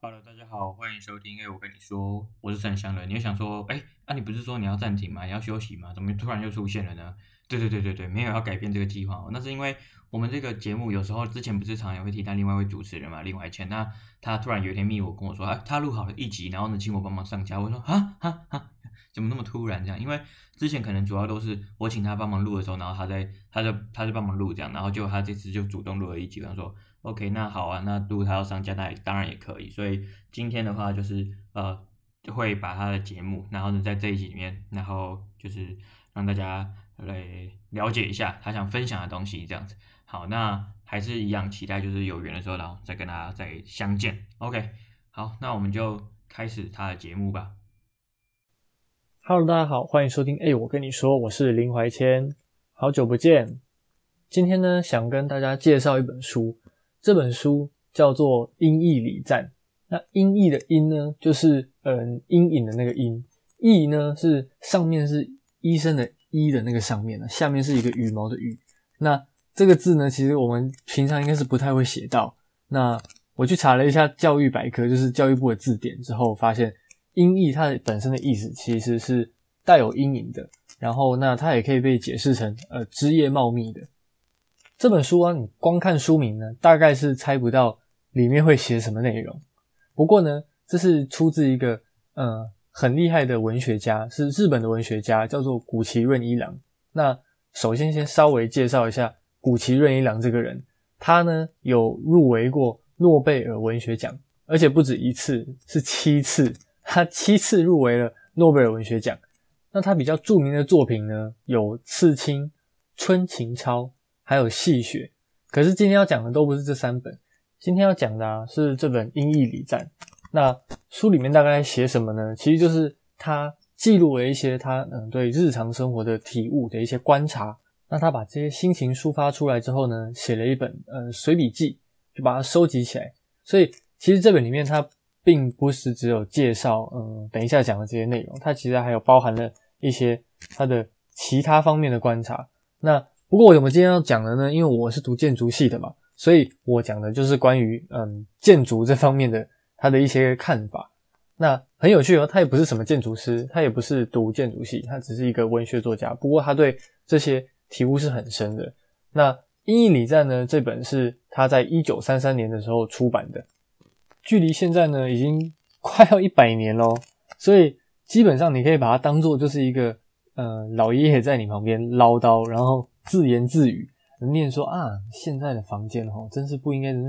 Hello，大家好，欢迎收听。哎，我跟你说，我是沈香人。你又想说，哎，啊，你不是说你要暂停吗？你要休息吗？怎么突然又出现了呢？对对对对对，没有要改变这个计划哦。那是因为我们这个节目有时候之前不是常也会提到另外一位主持人嘛，另外一签，那他突然有一天密我跟我说，哎，他录好了一集，然后呢，请我帮忙上架。我说，哈哈哈，怎么那么突然这样？因为之前可能主要都是我请他帮忙录的时候，然后他在，他就他就帮忙录这样，然后就他这次就主动录了一集，他说。OK，那好啊，那如果他要上架，那当然也可以。所以今天的话就是呃，会把他的节目，然后呢在这一集里面，然后就是让大家来了解一下他想分享的东西，这样子。好，那还是一样期待，就是有缘的时候，然后再跟大家再相见。OK，好，那我们就开始他的节目吧。Hello，大家好，欢迎收听。哎，我跟你说，我是林怀谦，好久不见。今天呢，想跟大家介绍一本书。这本书叫做《阴翳礼赞》，那阴翳的阴呢，就是嗯阴影的那个阴；翳呢是上面是医生的医的那个上面，下面是一个羽毛的羽。那这个字呢，其实我们平常应该是不太会写到。那我去查了一下教育百科，就是教育部的字典之后，发现阴翳它本身的意思其实是带有阴影的，然后那它也可以被解释成呃枝叶茂密的。这本书啊，你光看书名呢，大概是猜不到里面会写什么内容。不过呢，这是出自一个呃很厉害的文学家，是日本的文学家，叫做谷崎润一郎。那首先先稍微介绍一下谷崎润一郎这个人，他呢有入围过诺贝尔文学奖，而且不止一次，是七次，他七次入围了诺贝尔文学奖。那他比较著名的作品呢，有《刺青》《春情抄》。还有戏谑，可是今天要讲的都不是这三本，今天要讲的啊是这本《音译礼赞》。那书里面大概写什么呢？其实就是他记录了一些他嗯对日常生活的体悟的一些观察。那他把这些心情抒发出来之后呢，写了一本嗯随笔记，就把它收集起来。所以其实这本里面它并不是只有介绍嗯等一下讲的这些内容，它其实还有包含了一些它的其他方面的观察。那不过我们今天要讲的呢，因为我是读建筑系的嘛，所以我讲的就是关于嗯建筑这方面的他的一些看法。那很有趣哦，他也不是什么建筑师，他也不是读建筑系，他只是一个文学作家。不过他对这些体悟是很深的。那《阴翳礼赞》呢，这本是他在一九三三年的时候出版的，距离现在呢已经快要一百年咯。所以基本上你可以把它当做就是一个呃老爷爷在你旁边唠叨，然后。自言自语，念说啊，现在的房间哦，真是不应该的，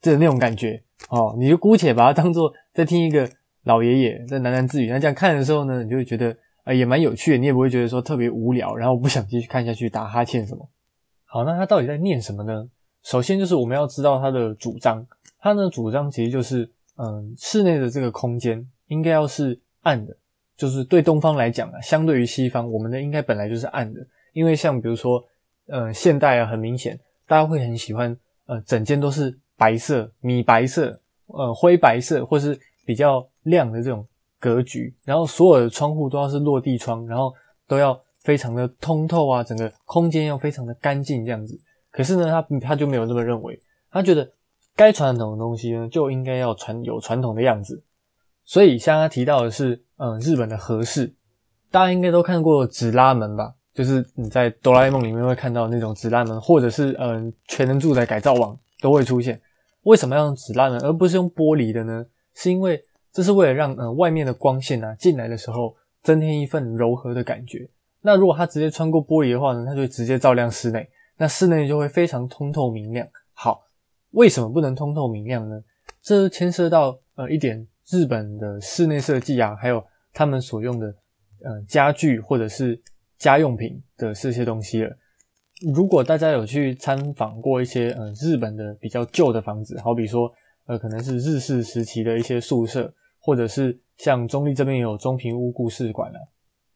这那种感觉哦，你就姑且把它当做在听一个老爷爷在喃喃自语。那这样看的时候呢，你就会觉得啊，也蛮有趣的，你也不会觉得说特别无聊，然后不想继续看下去，打哈欠什么。好，那他到底在念什么呢？首先就是我们要知道他的主张，他的主张其实就是，嗯，室内的这个空间应该要是暗的，就是对东方来讲啊，相对于西方，我们的应该本来就是暗的。因为像比如说，嗯，现代啊，很明显，大家会很喜欢，呃，整间都是白色、米白色、呃，灰白色，或是比较亮的这种格局。然后所有的窗户都要是落地窗，然后都要非常的通透啊，整个空间要非常的干净这样子。可是呢，他他就没有这么认为，他觉得该传统的东西呢，就应该要传有传统的样子。所以像他提到的是，嗯、日本的和室，大家应该都看过纸拉门吧？就是你在哆啦 A 梦里面会看到那种纸拉门，或者是嗯全能住宅改造网都会出现。为什么要用纸拉门而不是用玻璃的呢？是因为这是为了让嗯外面的光线啊进来的时候增添一份柔和的感觉。那如果它直接穿过玻璃的话呢，它就直接照亮室内，那室内就会非常通透明亮。好，为什么不能通透明亮呢？这牵涉到呃一点日本的室内设计啊，还有他们所用的呃家具或者是。家用品的这些东西了。如果大家有去参访过一些呃日本的比较旧的房子，好比说呃可能是日式时期的一些宿舍，或者是像中立这边有中平屋故事馆啊，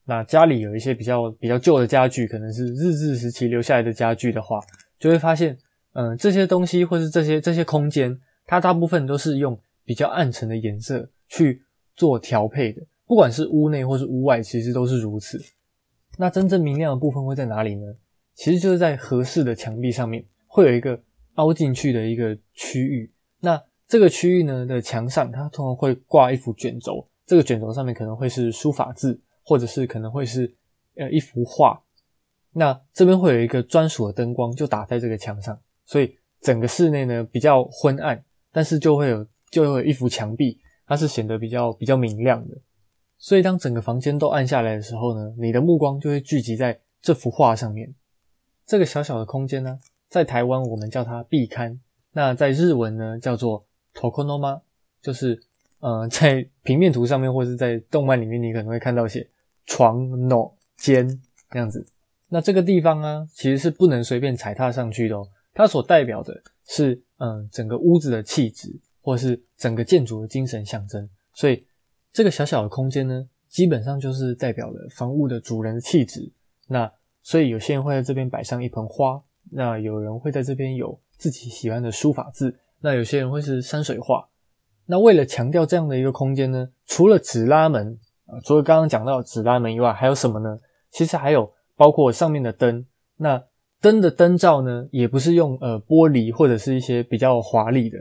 那家里有一些比较比较旧的家具，可能是日治时期留下来的家具的话，就会发现，嗯、这些东西或是这些这些空间，它大部分都是用比较暗沉的颜色去做调配的，不管是屋内或是屋外，其实都是如此。那真正明亮的部分会在哪里呢？其实就是在合适的墙壁上面会有一个凹进去的一个区域。那这个区域呢的墙上，它通常会挂一幅卷轴，这个卷轴上面可能会是书法字，或者是可能会是呃一幅画。那这边会有一个专属的灯光，就打在这个墙上，所以整个室内呢比较昏暗，但是就会有就会有一幅墙壁，它是显得比较比较明亮的。所以当整个房间都暗下来的时候呢，你的目光就会聚集在这幅画上面。这个小小的空间呢，在台湾我们叫它壁龛，那在日文呢叫做 tokonoma，就是呃在平面图上面或者是在动漫里面你可能会看到写床 no 间这样子。那这个地方啊，其实是不能随便踩踏上去的哦。它所代表的是，嗯、整个屋子的气质，或是整个建筑的精神象征。所以，这个小小的空间呢，基本上就是代表了房屋的主人的气质。那所以，有些人会在这边摆上一盆花，那有人会在这边有自己喜欢的书法字，那有些人会是山水画。那为了强调这样的一个空间呢，除了纸拉门啊，除了刚刚讲到纸拉门以外，还有什么呢？其实还有。包括上面的灯，那灯的灯罩呢，也不是用呃玻璃或者是一些比较华丽的，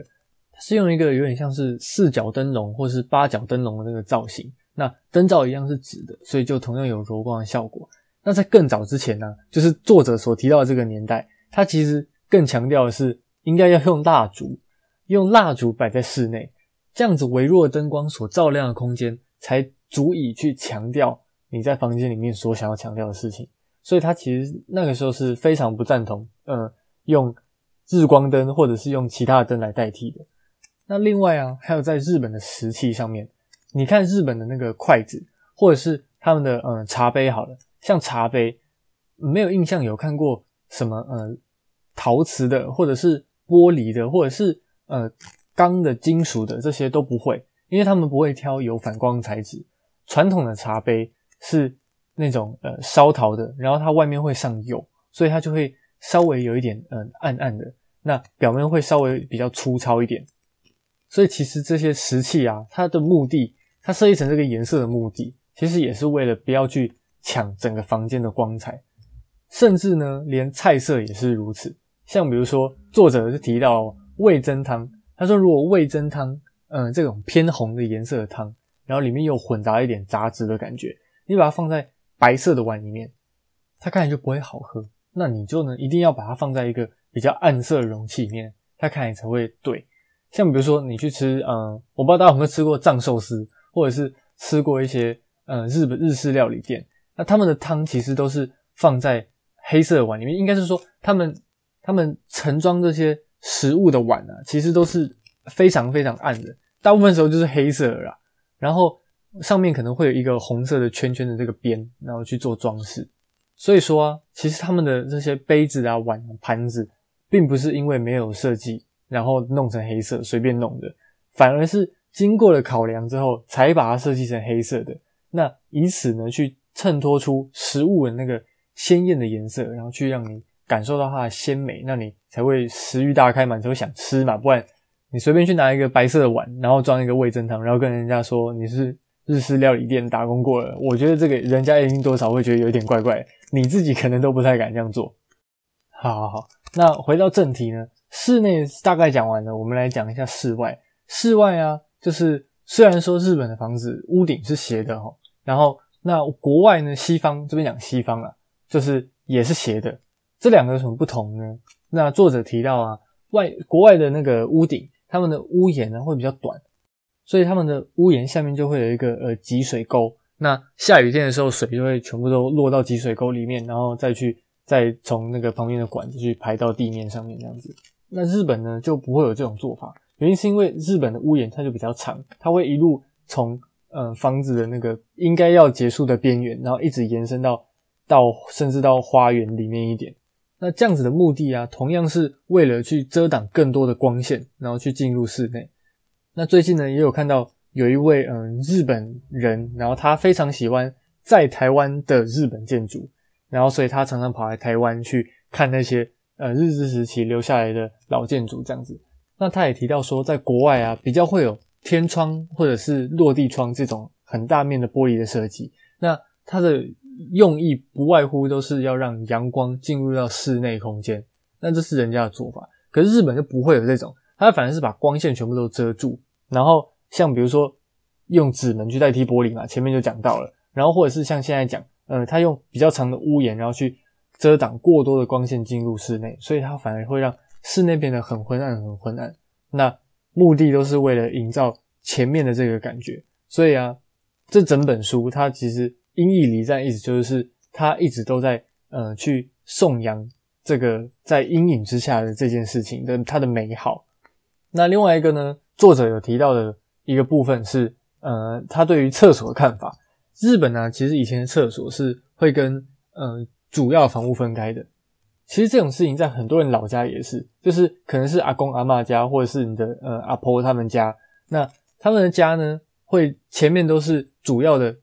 是用一个有点像是四角灯笼或是八角灯笼的那个造型。那灯罩一样是纸的，所以就同样有柔光的效果。那在更早之前呢，就是作者所提到的这个年代，它其实更强调的是应该要用蜡烛，用蜡烛摆在室内，这样子微弱的灯光所照亮的空间，才足以去强调你在房间里面所想要强调的事情。所以他其实那个时候是非常不赞同，呃，用日光灯或者是用其他的灯来代替的。那另外啊，还有在日本的食器上面，你看日本的那个筷子，或者是他们的呃茶杯，好了，像茶杯，没有印象有看过什么呃陶瓷的，或者是玻璃的，或者是呃钢的、金属的，这些都不会，因为他们不会挑有反光材质。传统的茶杯是。那种呃烧陶的，然后它外面会上釉，所以它就会稍微有一点嗯、暗暗的，那表面会稍微比较粗糙一点。所以其实这些石器啊，它的目的，它设计成这个颜色的目的，其实也是为了不要去抢整个房间的光彩，甚至呢，连菜色也是如此。像比如说，作者就提到味噌汤，他说如果味噌汤，嗯、这种偏红的颜色的汤，然后里面又混杂一点杂质的感觉，你把它放在白色的碗里面，它看起来就不会好喝。那你就呢，一定要把它放在一个比较暗色的容器里面，它看起来才会对。像比如说你去吃，嗯，我不知道大家有没有吃过藏寿司，或者是吃过一些，嗯，日本日式料理店，那他们的汤其实都是放在黑色的碗里面。应该是说，他们他们盛装这些食物的碗啊，其实都是非常非常暗的，大部分时候就是黑色的啦。然后。上面可能会有一个红色的圈圈的这个边，然后去做装饰。所以说啊，其实他们的这些杯子啊、碗、盘子，并不是因为没有设计，然后弄成黑色随便弄的，反而是经过了考量之后，才把它设计成黑色的。那以此呢，去衬托出食物的那个鲜艳的颜色，然后去让你感受到它的鲜美，那你才会食欲大开嘛，才会想吃嘛。不然你随便去拿一个白色的碗，然后装一个味噌汤，然后跟人家说你是。日式料理店打工过了，我觉得这个人家一定多少会觉得有点怪怪，你自己可能都不太敢这样做。好好好，那回到正题呢，室内大概讲完了，我们来讲一下室外。室外啊，就是虽然说日本的房子屋顶是斜的哈，然后那国外呢，西方这边讲西方啊，就是也是斜的。这两个有什么不同呢？那作者提到啊，外国外的那个屋顶，他们的屋檐呢会比较短。所以他们的屋檐下面就会有一个呃集水沟，那下雨天的时候水就会全部都落到集水沟里面，然后再去再从那个旁边的管子去排到地面上面这样子。那日本呢就不会有这种做法，原因是因为日本的屋檐它就比较长，它会一路从呃房子的那个应该要结束的边缘，然后一直延伸到到甚至到花园里面一点。那这样子的目的啊，同样是为了去遮挡更多的光线，然后去进入室内。那最近呢，也有看到有一位嗯日本人，然后他非常喜欢在台湾的日本建筑，然后所以他常常跑来台湾去看那些呃日治时期留下来的老建筑这样子。那他也提到说，在国外啊比较会有天窗或者是落地窗这种很大面的玻璃的设计，那它的用意不外乎都是要让阳光进入到室内空间，那这是人家的做法。可是日本就不会有这种。它反而是把光线全部都遮住。然后像比如说用纸门去代替玻璃嘛，前面就讲到了。然后或者是像现在讲，呃，它用比较长的屋檐，然后去遮挡过多的光线进入室内，所以它反而会让室内变得很昏暗，很昏暗。那目的都是为了营造前面的这个感觉。所以啊，这整本书它其实阴翳礼赞，意思就是它一直都在呃去颂扬这个在阴影之下的这件事情的它的美好。那另外一个呢，作者有提到的一个部分是，呃，他对于厕所的看法。日本呢、其实以前的厕所是会跟呃主要房屋分开的。其实这种事情在很多人老家也是，就是可能是阿公阿嬷家，或者是你的呃阿婆他们家，那他们的家呢，会前面都是主要的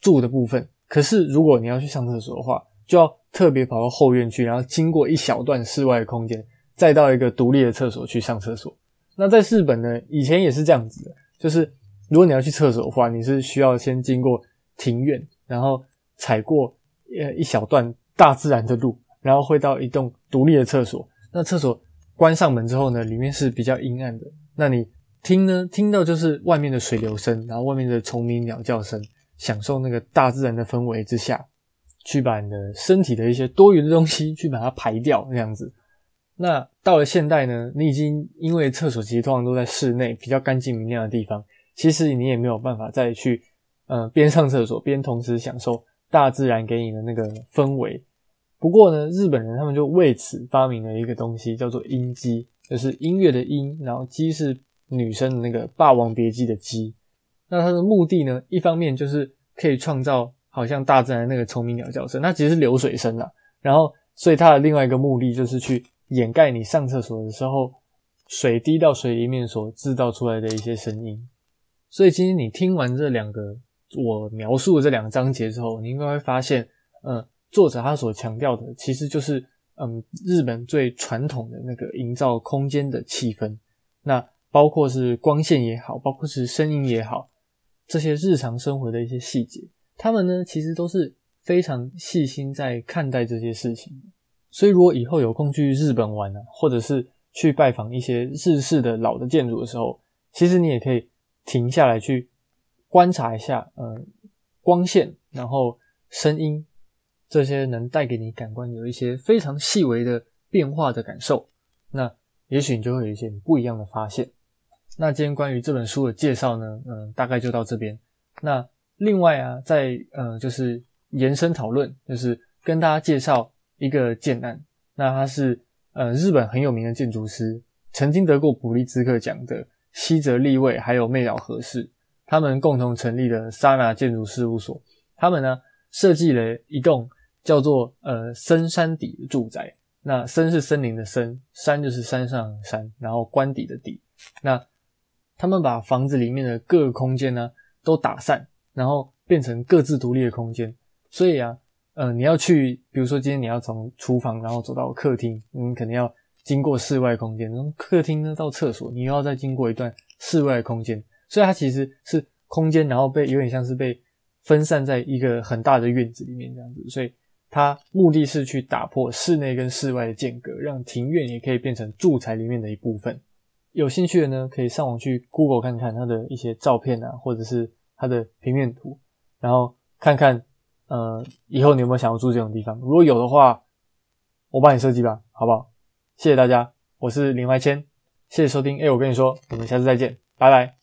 住的部分，可是如果你要去上厕所的话，就要特别跑到后院去，然后经过一小段室外的空间，再到一个独立的厕所去上厕所。那在日本呢，以前也是这样子的，就是如果你要去厕所的话，你是需要先经过庭院，然后踩过呃一小段大自然的路，然后会到一栋独立的厕所。那厕所关上门之后呢，里面是比较阴暗的。那你听呢？听到就是外面的水流声，然后外面的虫鸣鸟叫声，享受那个大自然的氛围之下，去把你的身体的一些多余的东西去把它排掉，那样子。那到了现代呢，你已经因为厕所其实通常都在室内比较干净明亮的地方，其实你也没有办法再去呃边上厕所边同时享受大自然给你的那个氛围。不过呢，日本人他们就为此发明了一个东西，叫做音机，就是音乐的音，然后机是。女生的那个《霸王别姬》的姬，那它的目的呢，一方面就是可以创造好像大自然那个虫鸣鸟叫声，那其实是流水声啦。然后，所以它的另外一个目的就是去掩盖你上厕所的时候水滴到水里面所制造出来的一些声音。所以今天你听完这两个我描述的这两个章节之后，你应该会发现，嗯，作者他所强调的其实就是嗯日本最传统的那个营造空间的气氛。那包括是光线也好，包括是声音也好，这些日常生活的一些细节，他们呢其实都是非常细心在看待这些事情。所以如果以后有空去日本玩啊，或者是去拜访一些日式的老的建筑的时候，其实你也可以停下来去观察一下，呃，光线，然后声音这些能带给你感官有一些非常细微的变化的感受，那也许你就会有一些不一样的发现。那今天关于这本书的介绍呢，嗯，大概就到这边。那另外啊，在呃，就是延伸讨论，就是跟大家介绍一个建案。那他是呃日本很有名的建筑师，曾经得过普利兹克奖的西泽立卫，还有妹岛和世，他们共同成立的 Sana 建筑事务所。他们呢设计了一栋叫做呃森山底的住宅。那森是森林的森，山就是山上的山，然后官邸的邸。那他们把房子里面的各个空间呢都打散，然后变成各自独立的空间。所以啊，呃，你要去，比如说今天你要从厨房然后走到客厅，你肯定要经过室外空间。从客厅呢到厕所，你又要再经过一段室外空间。所以它其实是空间，然后被有点像是被分散在一个很大的院子里面这样子。所以它目的是去打破室内跟室外的间隔，让庭院也可以变成住宅里面的一部分。有兴趣的呢，可以上网去 Google 看看它的一些照片啊，或者是它的平面图，然后看看，呃，以后你有没有想要住这种地方？如果有的话，我帮你设计吧，好不好？谢谢大家，我是林怀谦，谢谢收听。诶，我跟你说，我们下次再见，拜拜。